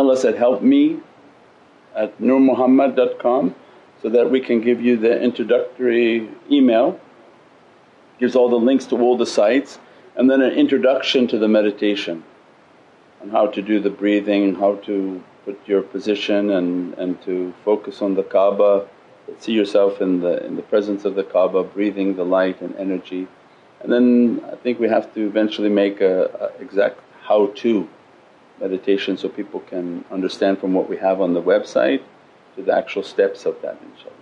email us at helpme at nurmuhammad.com so that we can give you the introductory email. Gives all the links to all the sites and then an introduction to the meditation on how to do the breathing, how to put your position and, and to focus on the Kaaba, see yourself in the, in the presence of the Kaaba, breathing the light and energy. And then I think we have to eventually make a, a exact how to meditation so people can understand from what we have on the website to the actual steps of that inshaAllah.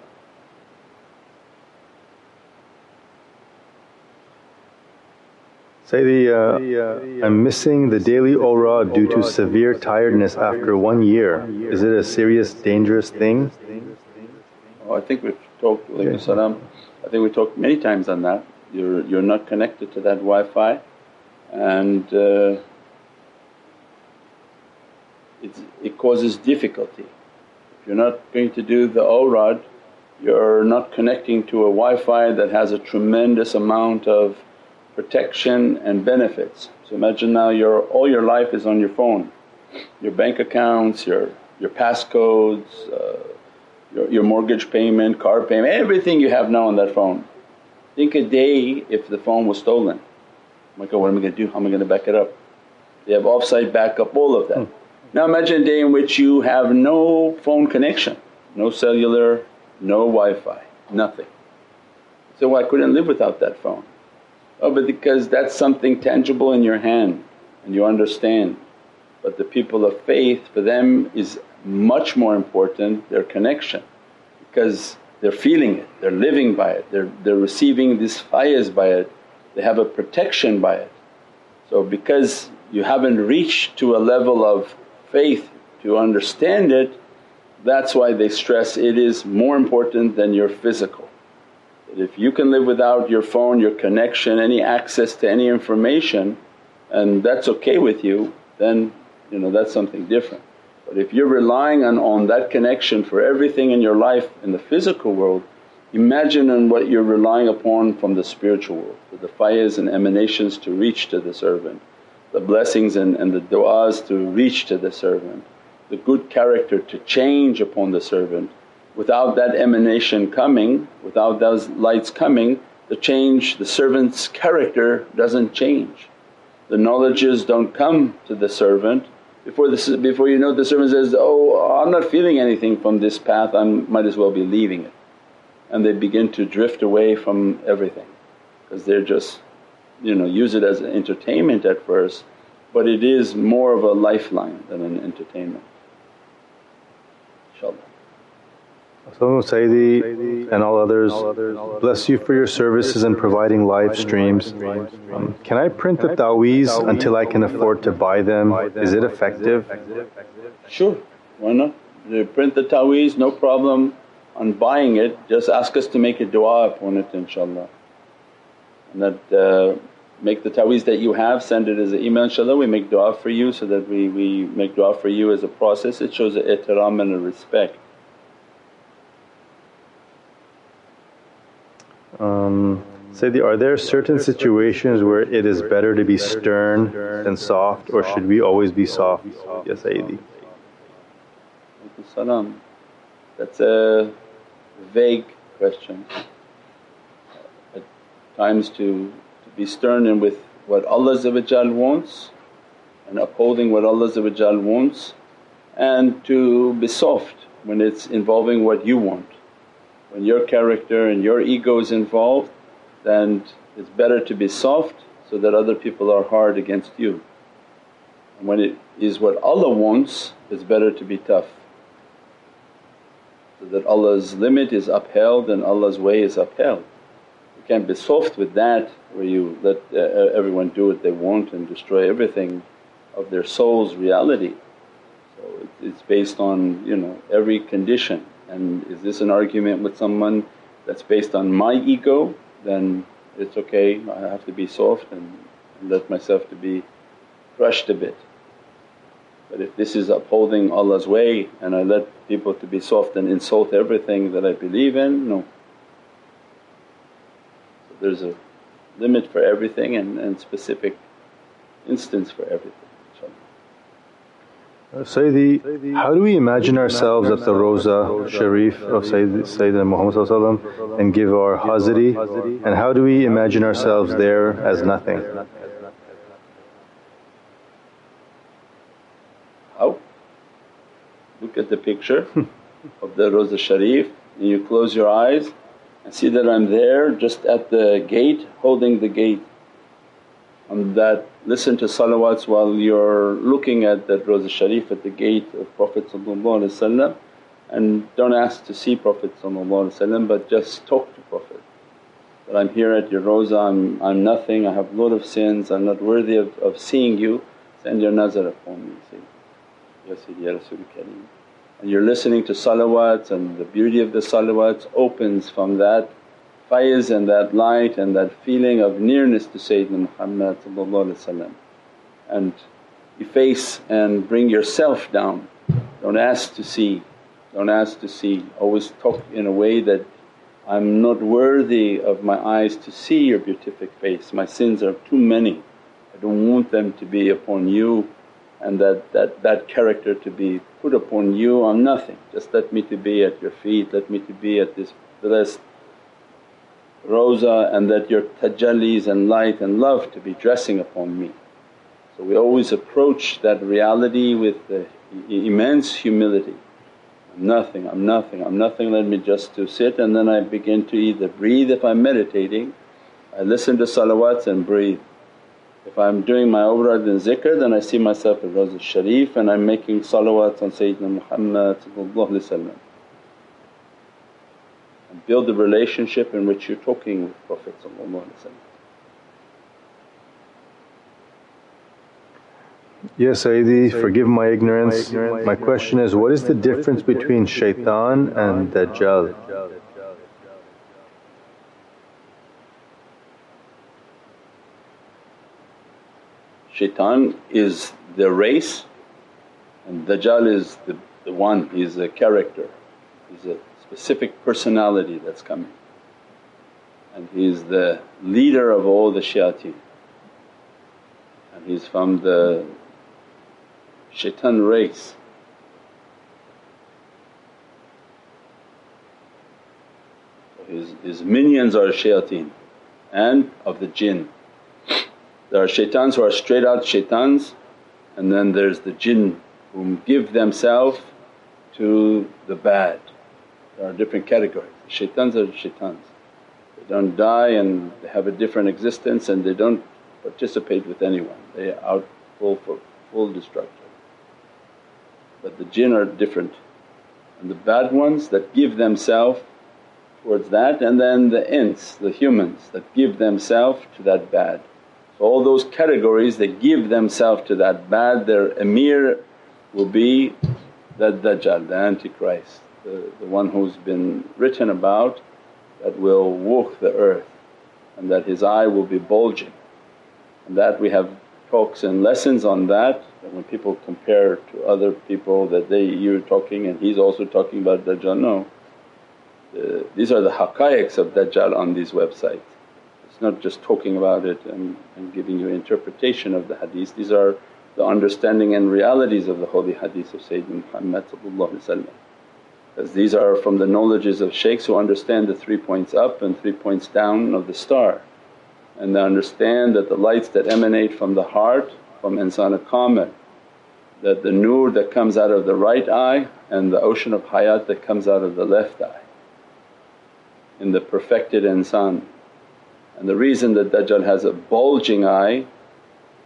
Sayyidi, uh, I'm missing the daily awrad due to severe tiredness after one year. Is it a serious dangerous thing? Oh, I think we've talked, okay. salam. I think we talked many times on that. You're, you're not connected to that Wi-Fi and uh, it causes difficulty. If you're not going to do the awrad, you're not connecting to a Wi-Fi that has a tremendous amount of protection and benefits. So imagine now your all your life is on your phone, your bank accounts, your, your passcodes, uh, your, your mortgage payment, car payment, everything you have now on that phone. Think a day if the phone was stolen, oh my God what am I going to do, how am I going to back it up? They have offsite backup, all of that. Now imagine a day in which you have no phone connection, no cellular, no Wi-Fi, nothing. So I couldn't live without that phone. Oh but because that's something tangible in your hand and you understand. But the people of faith for them is much more important their connection because they're feeling it, they're living by it, they're, they're receiving these faiz by it, they have a protection by it. So because you haven't reached to a level of faith to understand it, that's why they stress it is more important than your physical. That if you can live without your phone, your connection, any access to any information and that's okay with you then you know that's something different. But if you're relying on, on that connection for everything in your life in the physical world, imagine on what you're relying upon from the spiritual world, the faiz and emanations to reach to the servant, the blessings and, and the du'as to reach to the servant, the good character to change upon the servant Without that emanation coming, without those lights coming, the change, the servant's character doesn't change. The knowledges don't come to the servant. Before, the, before you know the servant says, oh I'm not feeling anything from this path, I might as well be leaving it. And they begin to drift away from everything because they're just you know use it as an entertainment at first but it is more of a lifeline than an entertainment inshaAllah. So Sayyidi and all others, bless you for your services in providing live streams. Um, can I print the ta'weez until I can afford to buy them? Is it effective? Sure, why not? You print the ta'weez, no problem on buying it, just ask us to make a dua upon it inshaAllah. And that uh, make the ta'weez that you have, send it as an email inshaAllah, we make dua for you so that we, we make dua for you as a process. It shows a ihtiram and a respect. Um, Sayyidi, are there certain situations where it is better to be stern than soft or should we always be soft? Yes Sayyidi. Salam. That's a vague question. Times to, to be stern and with what Allah wants and upholding what Allah wants and to be soft when it's involving what you want. When your character and your ego is involved then it's better to be soft so that other people are hard against you. And when it is what Allah wants it's better to be tough so that Allah's limit is upheld and Allah's way is upheld. Can't be soft with that where you let uh, everyone do what they want and destroy everything of their soul's reality. So it's based on you know every condition and is this an argument with someone that's based on my ego then it's okay I have to be soft and let myself to be crushed a bit. But if this is upholding Allah's way and I let people to be soft and insult everything that I believe in, no. There's a limit for everything and, and specific instance for everything Uh, Sayyidi, how do we imagine ourselves at the Roza Sharif of Sayyid, Sayyidina Muhammad and give our hazri and how do we imagine ourselves there as nothing? How? Look at the picture of the Roza Sharif and you close your eyes and see that I'm there just at the gate holding the gate and that listen to salawats while you're looking at that Roza Sharif at the gate of Prophet and don't ask to see Prophet but just talk to Prophet. That I'm here at your Roza, I'm, I'm nothing, I have lot of sins, I'm not worthy of, of seeing you, send your nazar upon me, say, Ya Sayyidi Ya Kareem. And you're listening to salawats and the beauty of the salawats opens from that faiz and that light and that feeling of nearness to Sayyidina Muhammad and efface and bring yourself down. Don't ask to see, don't ask to see. Always talk in a way that, I'm not worthy of my eyes to see your beatific face, my sins are too many. I don't want them to be upon you and that, that, that character to be put upon you. I'm nothing, just let me to be at your feet, let me to be at this blessed roza and that your tajallis and light and love to be dressing upon me. So we always approach that reality with immense humility. I'm nothing, I'm nothing, I'm nothing, let me just to sit and then I begin to either breathe if I'm meditating, I listen to salawats and breathe. If I'm doing my awrad and zikr then I see myself at Roza Sharif and I'm making salawats on Sayyidina Muhammad and build the relationship in which you're talking with Prophet Yes Sayyidi, forgive my ignorance. My question is what is the difference between shaitan and Dajjal? Shaitan is the race and Dajjal is the, the one, he's a character, he's a specific personality that's coming and he's the leader of all the shayateen and he's from the shaitan race. His, his minions are shayateen and of the jinn. There are shaitans who are straight out shaitans and then there's the jinn whom give themselves to the bad there are different categories. Shaitans are shaitans. They don't die and they have a different existence and they don't participate with anyone, they are out full for full destruction. But the jinn are different and the bad ones that give themselves towards that and then the ins, the humans that give themselves to that bad. All those categories that give themselves to that bad, their emir will be the Dajjal, the Antichrist the, the one who's been written about that will walk the earth and that his eye will be bulging. And that we have talks and lessons on that, that when people compare to other people that they you're talking and he's also talking about Dajjal, no. The, these are the haqqaiqs of Dajjal on these websites. Not just talking about it and, and giving you interpretation of the hadith, these are the understanding and realities of the holy hadith of Sayyidina Muhammad as these are from the knowledges of shaykhs who understand the three points up and three points down of the star. And they understand that the lights that emanate from the heart from insan kamil that the nur that comes out of the right eye and the ocean of hayat that comes out of the left eye. In the perfected insan. And the reason that Dajjal has a bulging eye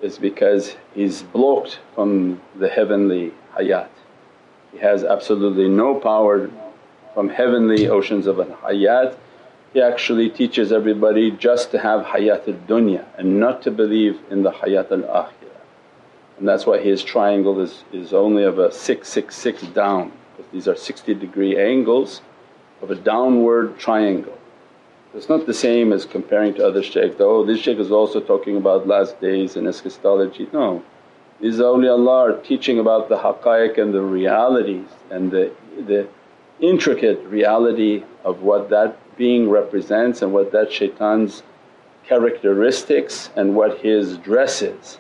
is because he's blocked from the heavenly hayat. He has absolutely no power from heavenly oceans of an hayat. He actually teaches everybody just to have hayat al-dunya and not to believe in the hayat al-akhirah. And that's why his triangle is, is only of a 666 down because these are 60 degree angles of a downward triangle. It's not the same as comparing to other shaykhs, oh this shaykh is also talking about last days and eschatology. No, these awliyaullah are teaching about the haqqaiq and the realities and the, the intricate reality of what that being represents and what that shaitan's characteristics and what his dress is.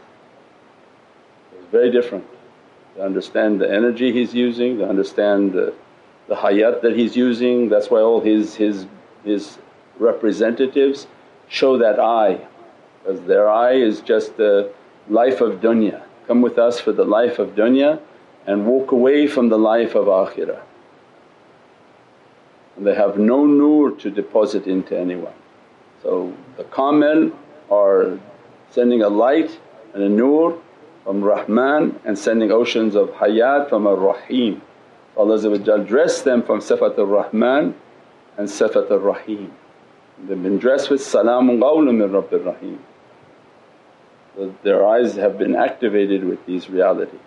It's very different. to understand the energy he's using, to understand the, the hayat that he's using. That's why all his, his, his representatives show that eye because their eye is just the life of dunya. Come with us for the life of dunya and walk away from the life of akhirah. And they have no nur to deposit into anyone. So the kamil are sending a light and a nur from Rahman and sending oceans of hayat from Ar-Rahim. Allah dress them from Sifat Ar-Rahman and Sifat Ar-Rahim. They've been dressed with salamun qawlun min Rabbir Rahim. Their eyes have been activated with these realities.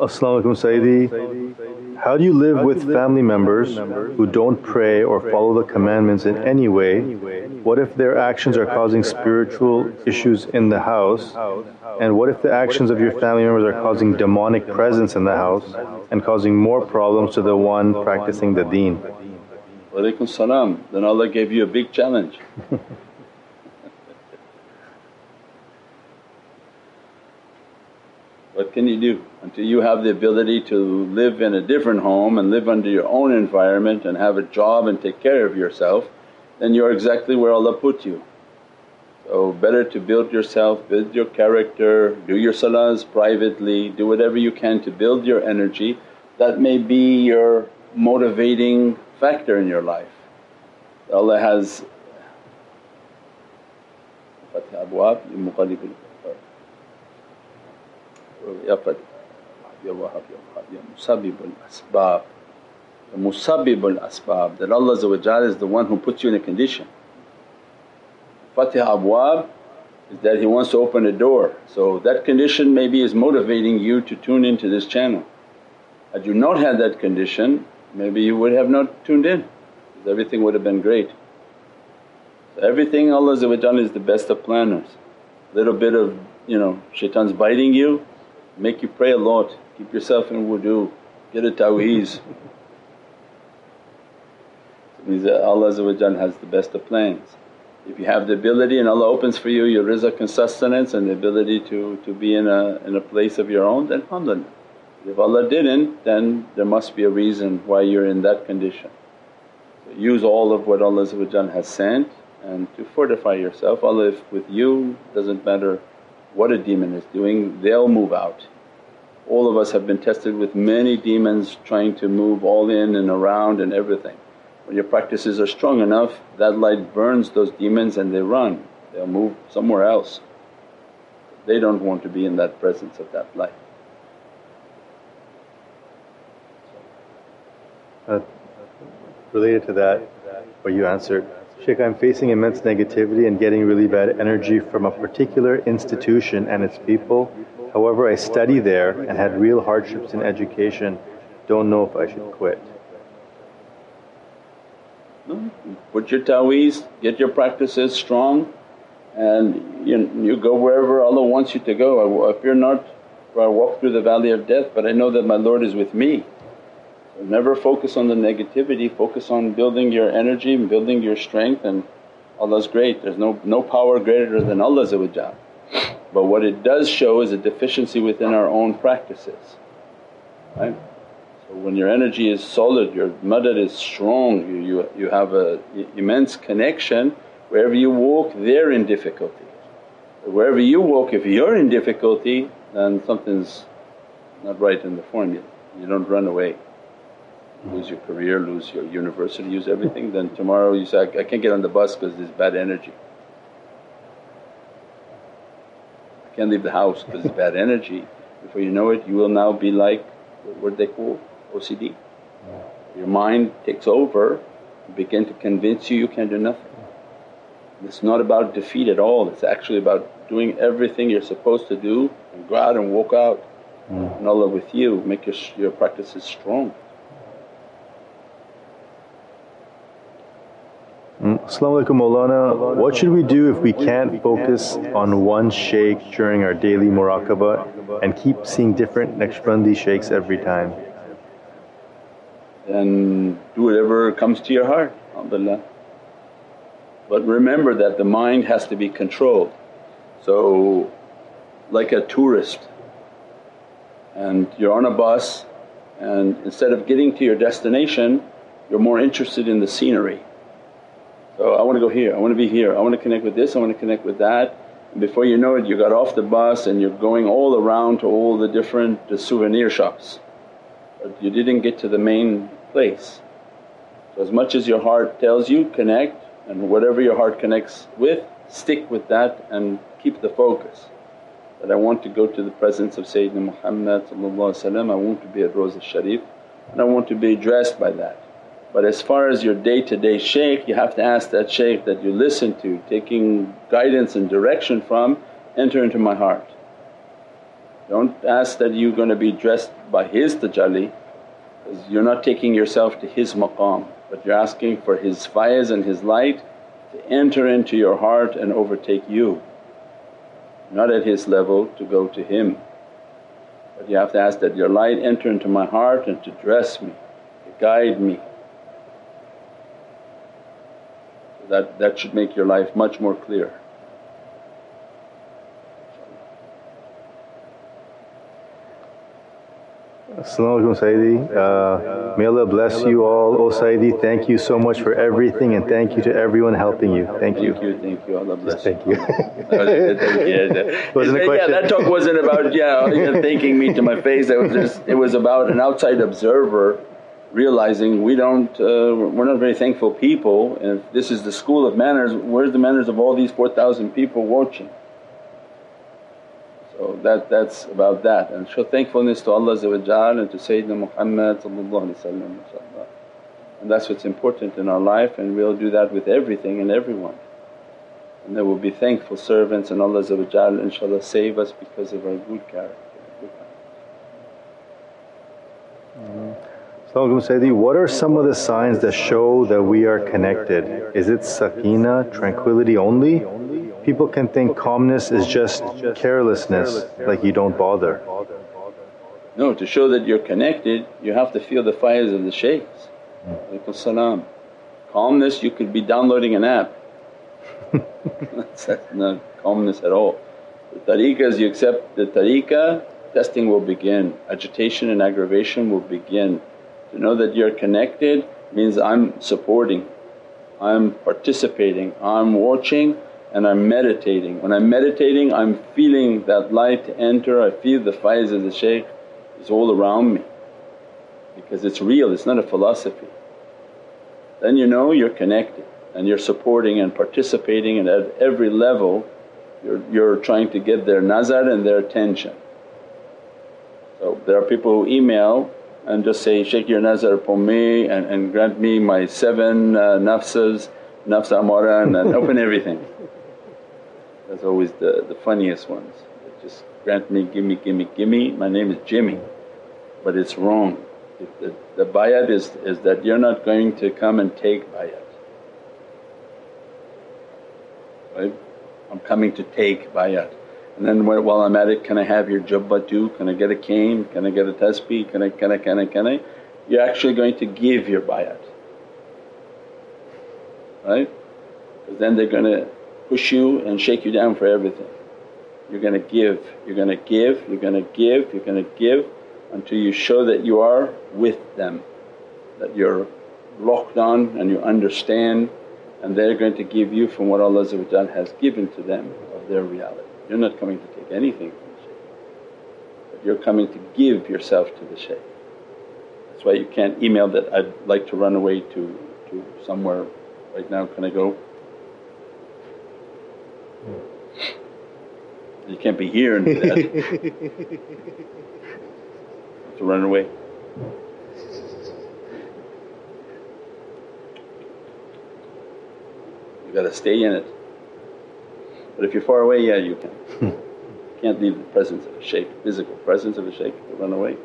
As-salamu alaykum Sayyidi. How do you live with family members who don't pray or follow the commandments in any way? What if their actions are causing spiritual issues in the house? And what if the actions of your family members are causing demonic presence in the house and causing more problems to the one practicing the deen? Walaykum salam. Then Allah gave you a big challenge. what can you do? Until you have the ability to live in a different home and live under your own environment and have a job and take care of yourself, then you're exactly where Allah put you. So better to build yourself, build your character, do your salahs privately, do whatever you can to build your energy. That may be your motivating factor in your life. Allah has Abwab Fatih Ya Wahab Ya Musabbibul Asbab The Musabbibul Asbab that Allah is the one who puts you in a condition. Fatih Abwab is that He wants to open a door. So that condition maybe is motivating you to tune into this channel. Had you not had that condition maybe you would have not tuned in because everything would have been great. So everything Allah is the best of planners. Little bit of you know shaitan's biting you, make you pray a lot, keep yourself in wudu, get a taweez. Means that Allah has the best of plans. If you have the ability and Allah opens for you your rizq and sustenance and the ability to, to be in a, in a place of your own then alhamdulillah. If Allah didn't then there must be a reason why you're in that condition. So use all of what Allah has sent and to fortify yourself. Allah if with you doesn't matter what a demon is doing they'll move out. All of us have been tested with many demons trying to move all in and around and everything. When your practices are strong enough that light burns those demons and they run, they'll move somewhere else. They don't want to be in that presence of that light. Uh, related to that, what you answered, Shaykh, I'm facing immense negativity and getting really bad energy from a particular institution and its people. However, I study there and had real hardships in education. Don't know if I should quit. Put your taweez, get your practices strong and you, you go wherever Allah wants you to go. If you're not, I walk through the valley of death but I know that my Lord is with me. Never focus on the negativity, focus on building your energy and building your strength and Allah's great. There's no, no power greater than Allah but what it does show is a deficiency within our own practices, right. So when your energy is solid, your madad is strong, you, you, you have a immense connection, wherever you walk they're in difficulty. Wherever you walk if you're in difficulty then something's not right in the formula, you don't run away lose your career, lose your university, lose everything, then tomorrow you say, I can't get on the bus because there's bad energy. I can't leave the house because there's bad energy. Before you know it you will now be like, what they call OCD. Your mind takes over and begin to convince you you can't do nothing. It's not about defeat at all, it's actually about doing everything you're supposed to do and go out and walk out mm. and Allah with you, make your, your practices strong. Assalamu alaikum Mawlana. What should we do if we can't focus on one shaykh during our daily muraqabah and keep seeing different Naqshbandi shaykhs every time? Then do whatever comes to your heart, alhamdulillah. But remember that the mind has to be controlled. So like a tourist and you're on a bus and instead of getting to your destination you're more interested in the scenery. So, I want to go here, I want to be here, I want to connect with this, I want to connect with that. And before you know it you got off the bus and you're going all around to all the different souvenir shops but you didn't get to the main place. So as much as your heart tells you connect and whatever your heart connects with stick with that and keep the focus. That I want to go to the presence of Sayyidina Muhammad I want to be at Rawza Sharif and I want to be addressed by that. But as far as your day to day shaykh you have to ask that shaykh that you listen to taking guidance and direction from, enter into my heart. Don't ask that you're going to be dressed by his tajalli because you're not taking yourself to his maqam but you're asking for his faiz and his light to enter into your heart and overtake you. Not at his level to go to him but you have to ask that your light enter into my heart and to dress me, to guide me. That, that should make your life much more clear. Assalamu alaikum Sayyidi. Uh, may Allah bless you all. O Sayyidi, thank you so much for everything and thank you to everyone helping you. Thank you. Thank you, thank you. Allah bless Thank you. yeah, Wasn't a yeah, question. that talk wasn't about yeah, thanking me to my face. It was just it was about an outside observer realizing we don't uh, we're not very thankful people. And if this is the school of manners where's the manners of all these 4,000 people watching? So that, that's about that. And show thankfulness to Allah and to Sayyidina Muhammad and that's what's important in our life and we'll do that with everything and everyone. And then we'll be thankful servants and Allah inshaAllah save us because of our good character. Assalamu Sayyidi, what are some of the signs that show that we are connected? Is it sakina, tranquility only? People can think calmness is just carelessness, like you don't bother. No, to show that you're connected you have to feel the faiz of the shaykhs. Salam. Calmness you could be downloading an app, that's, not calmness at all. The tariqahs you accept the tariqah, testing will begin, agitation and aggravation will begin. To know that you're connected means I'm supporting, I'm participating, I'm watching and I'm meditating. When I'm meditating I'm feeling that light enter, I feel the faiz of the shaykh is all around me because it's real, it's not a philosophy. Then you know you're connected and you're supporting and participating and at every level you're, you're trying to get their nazar and their attention. So there are people who email and just say, Shaykh your nazar upon me and, and grant me my seven uh, nafsas, nafs amara and, and open everything. That's always the, the funniest ones. Just grant me, gimme, gimme, gimme, my name is Jimmy but it's wrong. The, the bayat is, is that you're not going to come and take bayat, right? I'm coming to take bayat. And then while I'm at it, can I have your jubba too? Can I get a cane? Can I get a tasbih? Can I, can I, can I, can I? You're actually going to give your bayat, right? Because then they're going to push you and shake you down for everything. You're going to give, you're going to give, you're going to give, you're going to give until you show that you are with them, that you're locked on and you understand and they're going to give you from what Allah has given to them of their reality. You're not coming to take anything from the shaykh but you're coming to give yourself to the shaykh. That's why you can't email that, I'd like to run away to, to somewhere right now, can I go? Hmm. You can't be here and do that. to run away. You gotta stay in it. But if you're far away, yeah, you can. you can't leave the presence of a shaykh, physical presence of a shaykh to run away.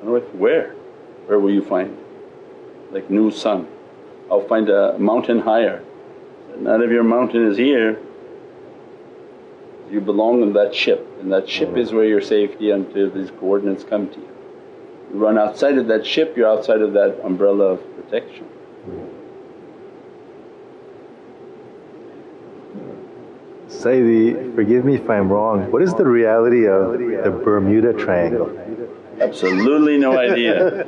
Run away from where? Where will you find? Like Nuh's son. I'll find a mountain higher. None of your mountain is here, you belong in that ship and that ship is mm. where your safety until these coordinates come to you. You run outside of that ship, you're outside of that umbrella of protection. Mm. Sayyidi, forgive me if I'm wrong, what is the reality of the Bermuda Triangle? Absolutely no idea.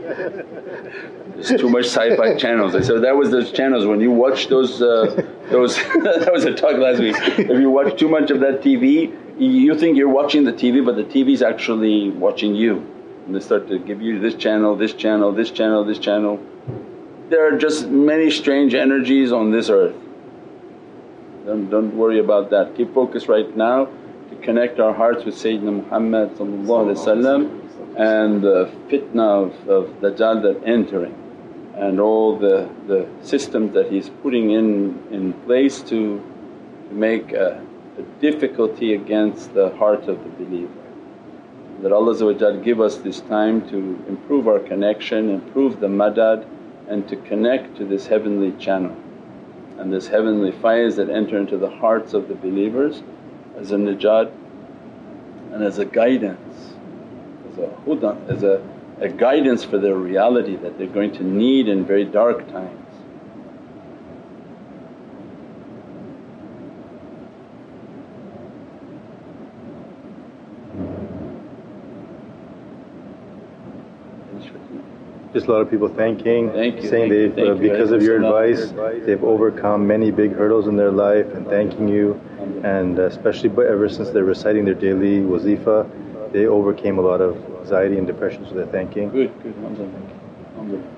There's too much sci-fi channels. I said that was those channels when you watch those, uh, those that was a talk last week. If you watch too much of that TV, you think you're watching the TV but the TV's actually watching you. And they start to give you this channel, this channel, this channel, this channel. There are just many strange energies on this earth. Don't, don't worry about that. Keep focused right now to connect our hearts with Sayyidina Muhammad and the fitna of, of Dajjal that entering and all the, the systems that he's putting in, in place to, make a, a difficulty against the heart of the believer. That Allah give us this time to improve our connection, improve the madad and to connect to this heavenly channel and this heavenly faiz that enter into the hearts of the believers as a najat and as a guidance, as a hudan, as a, a guidance for their reality that they're going to need in very dark times. Just a lot of people thanking, Thank you, saying thank they've, uh, thank you. because of your advice, they've overcome many big hurdles in their life and thanking you. And uh, especially but ever since they're reciting their daily wazifa, they overcame a lot of anxiety and depression, so they're thanking. Good, good, alhamdulillah. alhamdulillah.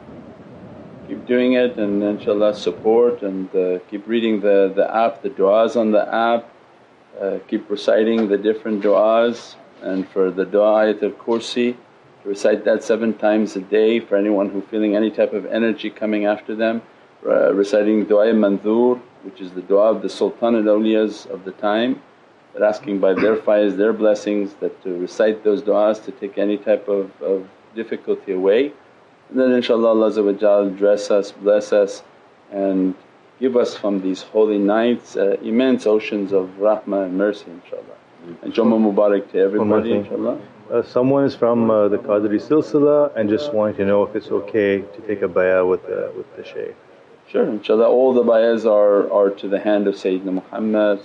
Keep doing it and inshaAllah support and uh, keep reading the, the app, the du'as on the app, uh, keep reciting the different du'as and for the du'a ayatul kursi recite that seven times a day for anyone who feeling any type of energy coming after them. Uh, reciting du'a mandhur which is the du'a of the sultan al awliyas of the time asking by their faiz, their blessings that to recite those du'as to take any type of, of difficulty away. And then inshaAllah Allah dress us, bless us and give us from these holy nights uh, immense oceans of rahmah and mercy inshaAllah. And Jummah Mubarak to everybody inshaAllah. Uh, someone is from uh, the Qadri Silsila and just wanting to know if it's okay to take a bayah with the, with the shaykh. Sure, inshaAllah all the bayahs are, are to the hand of Sayyidina Muhammad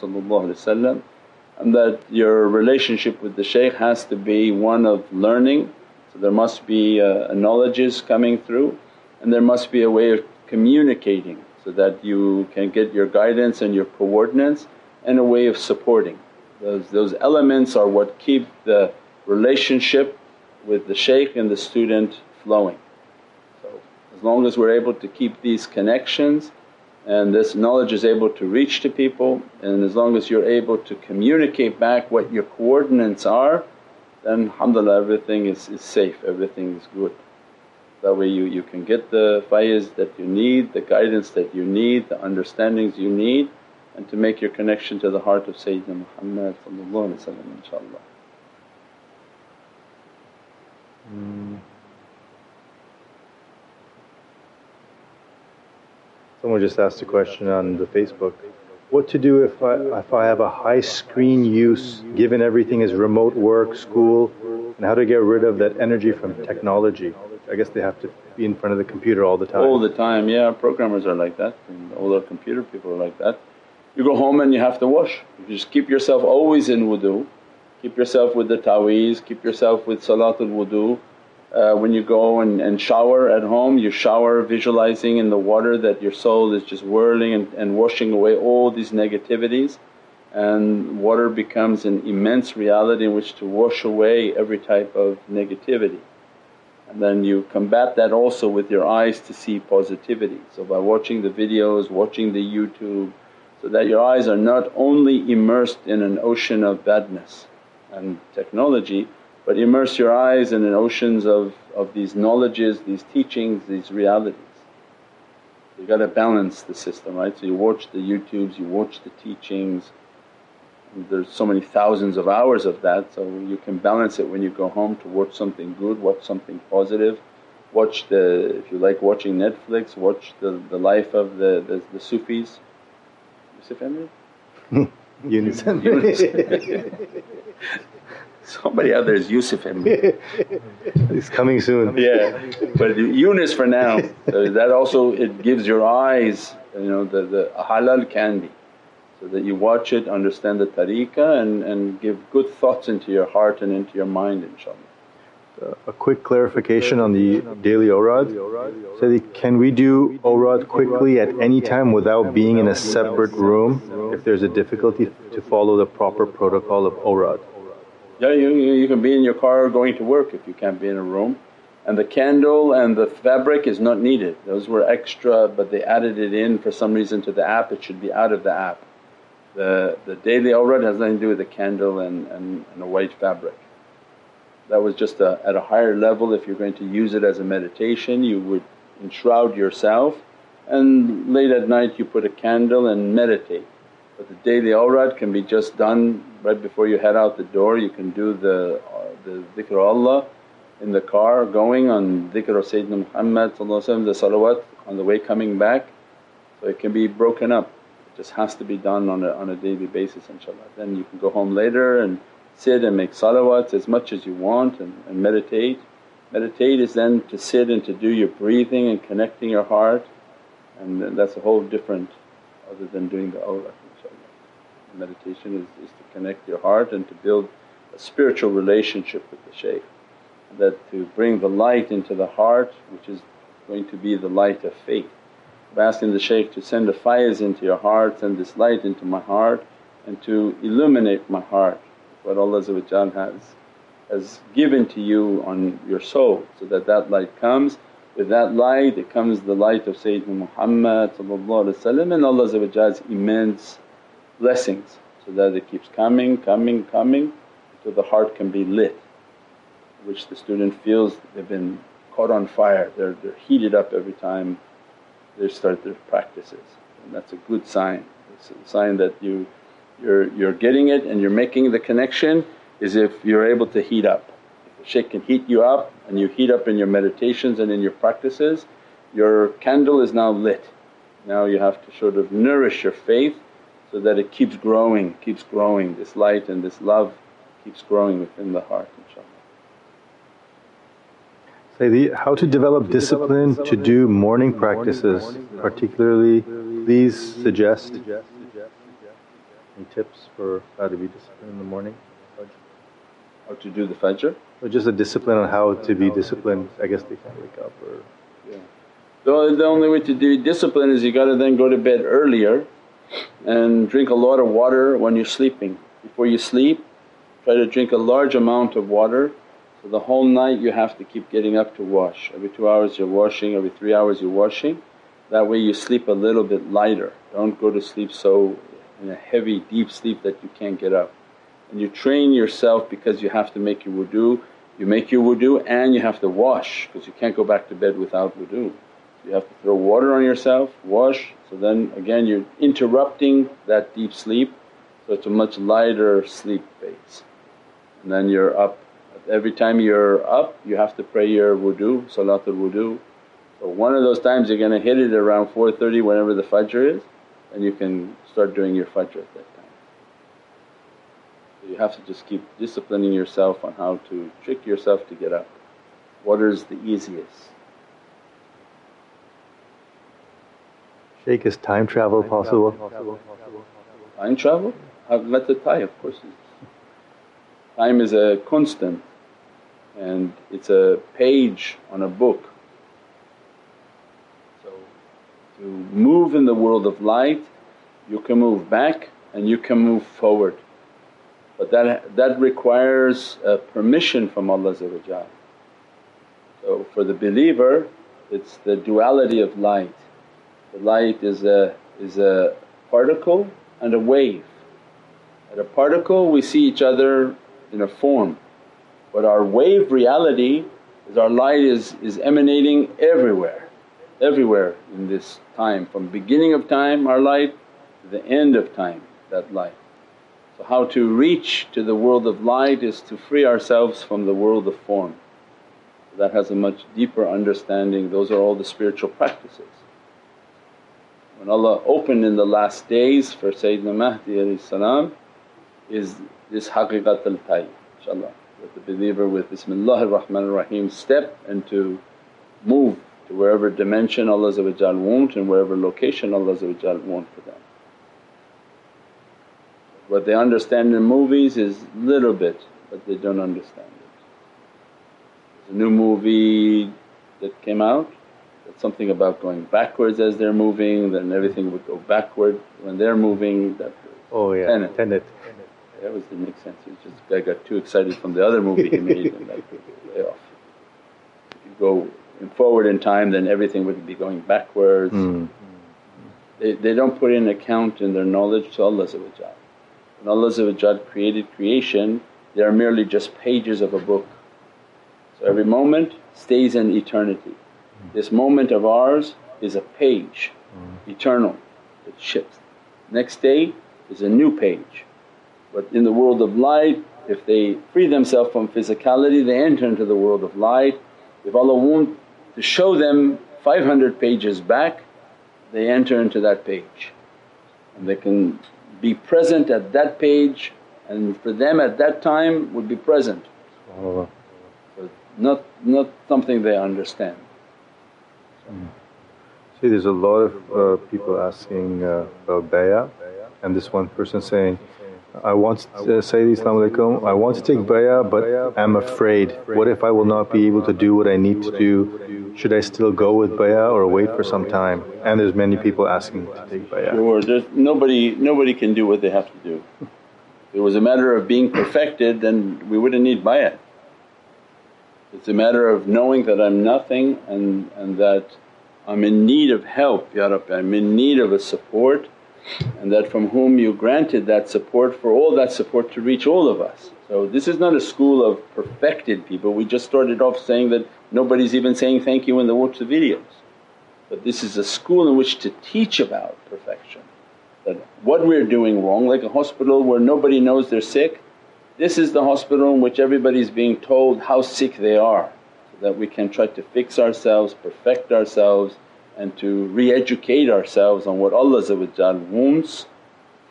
and that your relationship with the shaykh has to be one of learning. So there must be uh, knowledges coming through and there must be a way of communicating so that you can get your guidance and your coordinates and a way of supporting. Those, those elements are what keep the relationship with the shaykh and the student flowing. So as long as we're able to keep these connections and this knowledge is able to reach to people and as long as you're able to communicate back what your coordinates are then alhamdulillah everything is, is safe, everything is good. That way you, you can get the faiz that you need, the guidance that you need, the understandings you need and to make your connection to the heart of Sayyidina Muhammad inshaAllah. Mm. Someone just asked a question on the Facebook. What to do if I, if I have a high screen use given everything is remote work, school, and how to get rid of that energy from technology? I guess they have to be in front of the computer all the time. All the time, yeah. Programmers are like that and all our computer people are like that. You go home and you have to wash. You just keep yourself always in wudu Keep yourself with the taweez, keep yourself with salatul wudu. Uh, when you go and, and shower at home, you shower visualizing in the water that your soul is just whirling and, and washing away all these negativities and water becomes an immense reality in which to wash away every type of negativity. And then you combat that also with your eyes to see positivity. So by watching the videos, watching the YouTube so that your eyes are not only immersed in an ocean of badness and technology but immerse your eyes in oceans of, of these knowledges, these teachings, these realities. You got to balance the system right. So you watch the YouTubes, you watch the teachings, there's so many thousands of hours of that so you can balance it when you go home to watch something good, watch something positive. Watch the, if you like watching Netflix, watch the, the life of the, the, the Sufis. Yusuf Emre? Yunus. Somebody out there is Yusuf Emre. He's coming soon. Yeah, but Yunus for now. Uh, that also it gives your eyes, you know, the, the halal candy. so that you watch it, understand the tariqah and, and give good thoughts into your heart and into your mind inshaAllah. A quick clarification on the daily. So, can we do awrad quickly at any time without being in a separate room if there's a difficulty to follow the proper protocol of awrad? Yeah, you, you can be in your car going to work if you can't be in a room. And the candle and the fabric is not needed, those were extra but they added it in for some reason to the app, it should be out of the app. The, the daily awrad has nothing to do with the candle and, and, and a white fabric. That was just a, at a higher level if you're going to use it as a meditation you would enshroud yourself and late at night you put a candle and meditate. But the daily awrad can be just done right before you head out the door, you can do the, uh, the dhikr Allah in the car going on dhikr of Sayyidina Muhammad the salawat on the way coming back. So it can be broken up, it just has to be done on a, on a daily basis inshaAllah. Then you can go home later and sit and make salawats as much as you want and, and meditate. Meditate is then to sit and to do your breathing and connecting your heart and that's a whole different other than doing the awrad inshaAllah. Meditation is, is to connect your heart and to build a spiritual relationship with the shaykh that to bring the light into the heart which is going to be the light of faith. I'm asking the shaykh to send the faiz into your heart, send this light into my heart and to illuminate my heart what Allah has, has given to you on your soul so that that light comes. With that light it comes the light of Sayyidina Muhammad and Allah's immense blessings so that it keeps coming, coming, coming until the heart can be lit which the student feels they've been caught on fire, they're, they're heated up every time they start their practices and that's a good sign. It's a sign that you you're, you're getting it and you're making the connection is if you're able to heat up. Shaykh can heat you up and you heat up in your meditations and in your practices, your candle is now lit. Now you have to sort of nourish your faith so that it keeps growing, keeps growing, this light and this love keeps growing within the heart inshaAllah. Sayyidi, how to develop discipline to do morning practices particularly please suggest any tips for how to be disciplined in the morning? How to do the fajr? Or just a discipline on how to be disciplined, I guess they can't wake up or… Yeah. The, the only way to do discipline is you got to then go to bed earlier and drink a lot of water when you're sleeping. Before you sleep try to drink a large amount of water so the whole night you have to keep getting up to wash. Every two hours you're washing, every three hours you're washing. That way you sleep a little bit lighter, don't go to sleep so in a heavy deep sleep that you can't get up. And you train yourself because you have to make your wudu, you make your wudu and you have to wash because you can't go back to bed without wudu. You have to throw water on yourself, wash, so then again you're interrupting that deep sleep so it's a much lighter sleep phase. And then you're up, every time you're up you have to pray your wudu, salatul wudu. So one of those times you're going to hit it around 4.30 whenever the fajr is and you can start doing your fajr at that time. So you have to just keep disciplining yourself on how to trick yourself to get up. What is the easiest? Shaykh, is time travel possible? Time travel? Have let the time of course Time is a constant and it's a page on a book to move in the world of light you can move back and you can move forward. But that, that requires a permission from Allah So for the believer it's the duality of light. The light is a, is a particle and a wave. At a particle we see each other in a form but our wave reality is our light is, is emanating everywhere everywhere in this time from beginning of time our light to the end of time that light. So how to reach to the world of light is to free ourselves from the world of form. That has a much deeper understanding, those are all the spiritual practices. When Allah opened in the last days for Sayyidina Mahdi salam is this haqiqatul tayyib inshaAllah that the believer with Bismillahir Rahmanir Rahim step and to move to wherever dimension Allah want and wherever location Allah want for them. What they understand in movies is little bit but they don't understand it. There's a new movie that came out that's something about going backwards as they're moving then everything would go backward when they're moving that Oh yeah, Tenet. Tenet. That was didn't make sense. It just I got too excited from the other movie he made and that would way off. If you go forward in time then everything would be going backwards. Mm. They, they don't put in account in their knowledge to Allah When Allah created creation they are merely just pages of a book. So every moment stays in eternity. This moment of ours is a page, eternal, it shifts. Next day is a new page. But in the world of light if they free themselves from physicality they enter into the world of light. If Allah wants to show them 500 pages back they enter into that page and they can be present at that page and for them at that time would be present. But not, not something they understand. Hmm. See there's a lot of uh, people asking uh, about bay'ah and this one person saying, I want to say Assalamu alaikum, I want to take bay'ah but I'm afraid. What if I will not be able to do what I need to do? Should I still go with bay'ah or wait for some time? And there's many people asking to take bay'ah. Sure, there's nobody, nobody can do what they have to do. If it was a matter of being perfected then we wouldn't need bay'ah. It's a matter of knowing that I'm nothing and, and that I'm in need of help, Ya Rabbi, I'm in need of a support and that from whom you granted that support for all that support to reach all of us. So this is not a school of perfected people, we just started off saying that nobody's even saying thank you when they watch the videos. But this is a school in which to teach about perfection that what we're doing wrong like a hospital where nobody knows they're sick, this is the hospital in which everybody's being told how sick they are so that we can try to fix ourselves, perfect ourselves and to re-educate ourselves on what Allah wants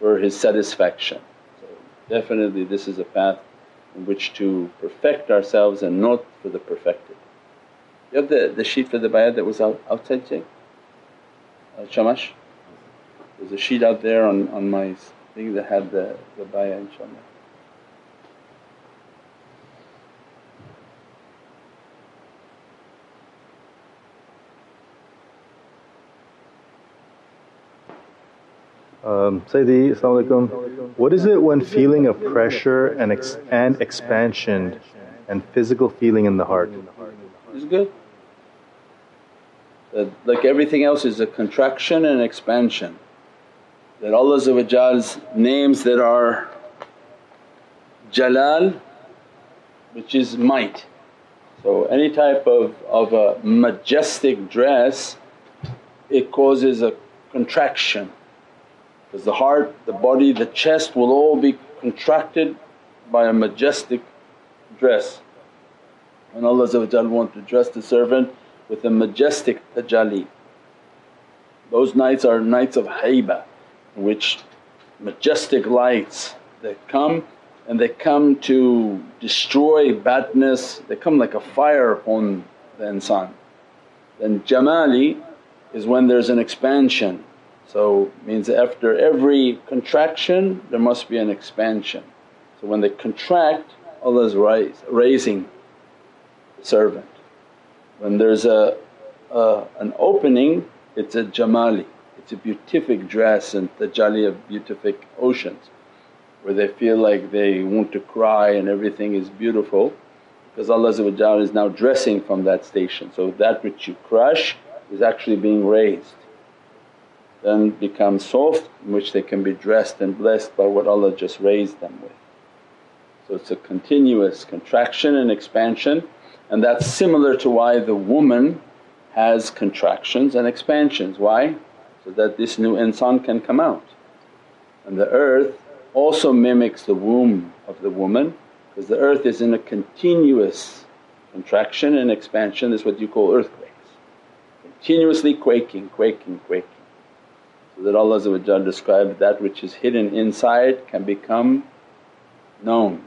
for His satisfaction. So definitely this is a path in which to perfect ourselves and not for the perfected. You have the, the sheet for the bayat that was out, outside Jay? Uh, Shamash? There's a sheet out there on, on my thing that had the, the bayah inshaAllah. Um, Sayyidi, Alaikum. What is it when feeling of pressure and, ex- and expansion and physical feeling in the heart? It's good. That like everything else is a contraction and expansion that Allah's names that are Jalal which is might. So any type of, of a majestic dress it causes a contraction because the heart, the body, the chest will all be contracted by a majestic dress. And Allah wants to dress the servant with a majestic tajalli. Those nights are nights of haiba which majestic lights they come and they come to destroy badness, they come like a fire upon the insan. Then jamali is when there's an expansion. So means after every contraction there must be an expansion. So when they contract Allah is raising the servant. When there's a, a an opening it's a jamali it's a beatific dress and tajalli of beatific oceans where they feel like they want to cry and everything is beautiful because Allah is now dressing from that station. So that which you crush is actually being raised then become soft in which they can be dressed and blessed by what Allah just raised them with. So it's a continuous contraction and expansion and that's similar to why the woman has contractions and expansions. Why? so that this new insan can come out. And the earth also mimics the womb of the woman because the earth is in a continuous contraction and expansion, this is what you call earthquakes. Continuously quaking, quaking, quaking. That Allah described that which is hidden inside can become known.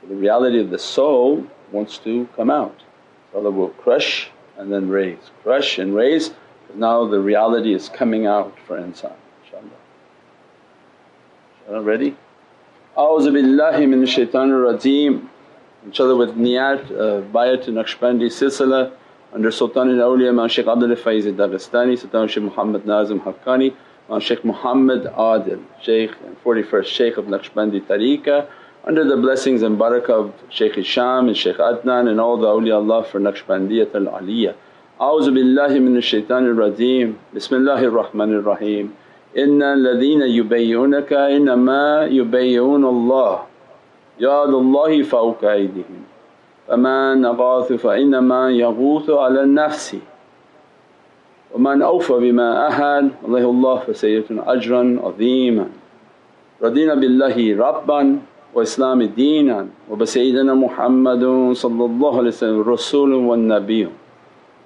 So the reality of the soul wants to come out. So Allah will crush and then raise, crush and raise because now the reality is coming out for insan inshaAllah. InshaAllah ready? A'udhu billahi min shaitanir rajeem. Inshallah with niyat uh, bayat Naqshbandi silsila under Sultan al-Awliya Mawlana Shaykh Abdul Faiz Dagestani, Sultan Shaykh Muhammad Nazim Haqqani, Mawlana Shaykh Muhammad Adil, Shaykh and 41st Shaykh of Naqshbandi Tariqah under the blessings and barakah of Shaykh Hisham and Shaykh Adnan and all the awliyaullah for Naqshbandiyat al-Aliyah. A'udhu billahi minash shaitanir rajeem. Bismillahir Rahmanir Rahim. Inna alladhina yubayyunaka innama yubayyuna Allah yadullahi fawqa aydihim aghathu fa innama yaghuthu ala nafsi ومن أوفى بما أهد الله الله فسيئة أجرا عظيما. رضينا بالله ربا وإسلام دينا. وبسيدنا محمد صلى الله عليه وسلم رسول والنبي.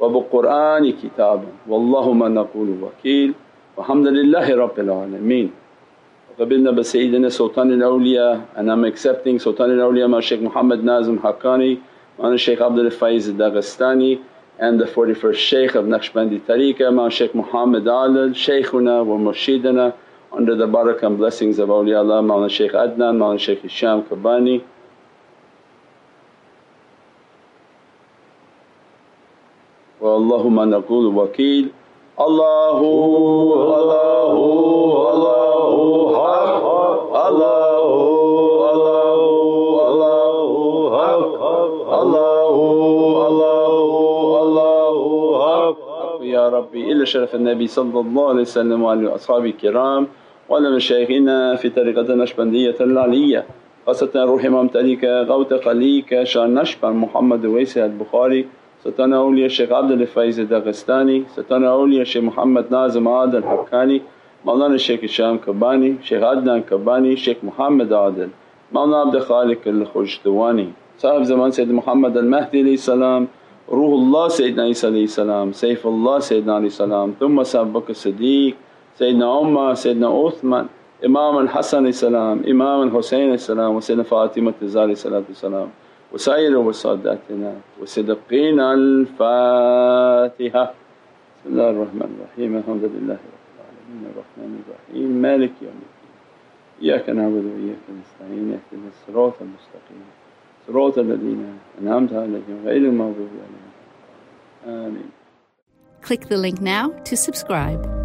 وبقرآن كتابا والله ما نقول وكيل. والحمد لله رب العالمين. وقبلنا بسيدنا سلطان الأولياء. And I'm accepting al-Awliya Ma Shaykh Muhammad Nazim Haqqani, Mawlana Shaykh Abdul Faiz Dagestani and the 41st Shaykh of Naqshbandi Tariqah, Mawlana Shaykh Muhammad Adil, Shaykhuna wa Murshidana under the barakah and blessings of awliyaullah Mawlana Shaykh Adnan, Mawlana Shaykh Hisham Kabbani. Allahumma naqulu wakil Allahu Allahu Allahu ربي إلى شرف النبي صلى الله عليه وسلم وعلي أصحابه الكرام وعلى مشايخنا في طريقة النشبندية العلية خاصة روح إمام تليك غوت قليك شان نشبن محمد ويسي البخاري ستانا أولياء الشيخ عبد الفايز الدغستاني ستانا أولياء الشيخ محمد نازم عادل حكاني مولانا الشيخ هشام كباني شيخ عدنان كباني الشيخ محمد عادل. مولانا عبد الخالق الخجدواني صاحب زمان سيد محمد المهدي عليه السلام. روح الله سيدنا عيسى عليه السلام سيف الله سيدنا عليه السلام ثم سابق الصديق سيدنا عمر سيدنا عثمان إمام الحسن عليه السلام إمام الحسين عليه السلام وسيدنا فاطمة الزهرا عليه الصلاة والسلام وسائر وساداتنا وصدقين الفاتحة بسم الله الرحمن الرحيم الحمد لله رب العالمين الرحمن الرحيم مالك يوم الدين إياك نعبد وإياك نستعين اهدنا الصراط المستقيم صراط الذين أنعمت عليهم غير المغضوب عليهم آمين Click the link now to subscribe.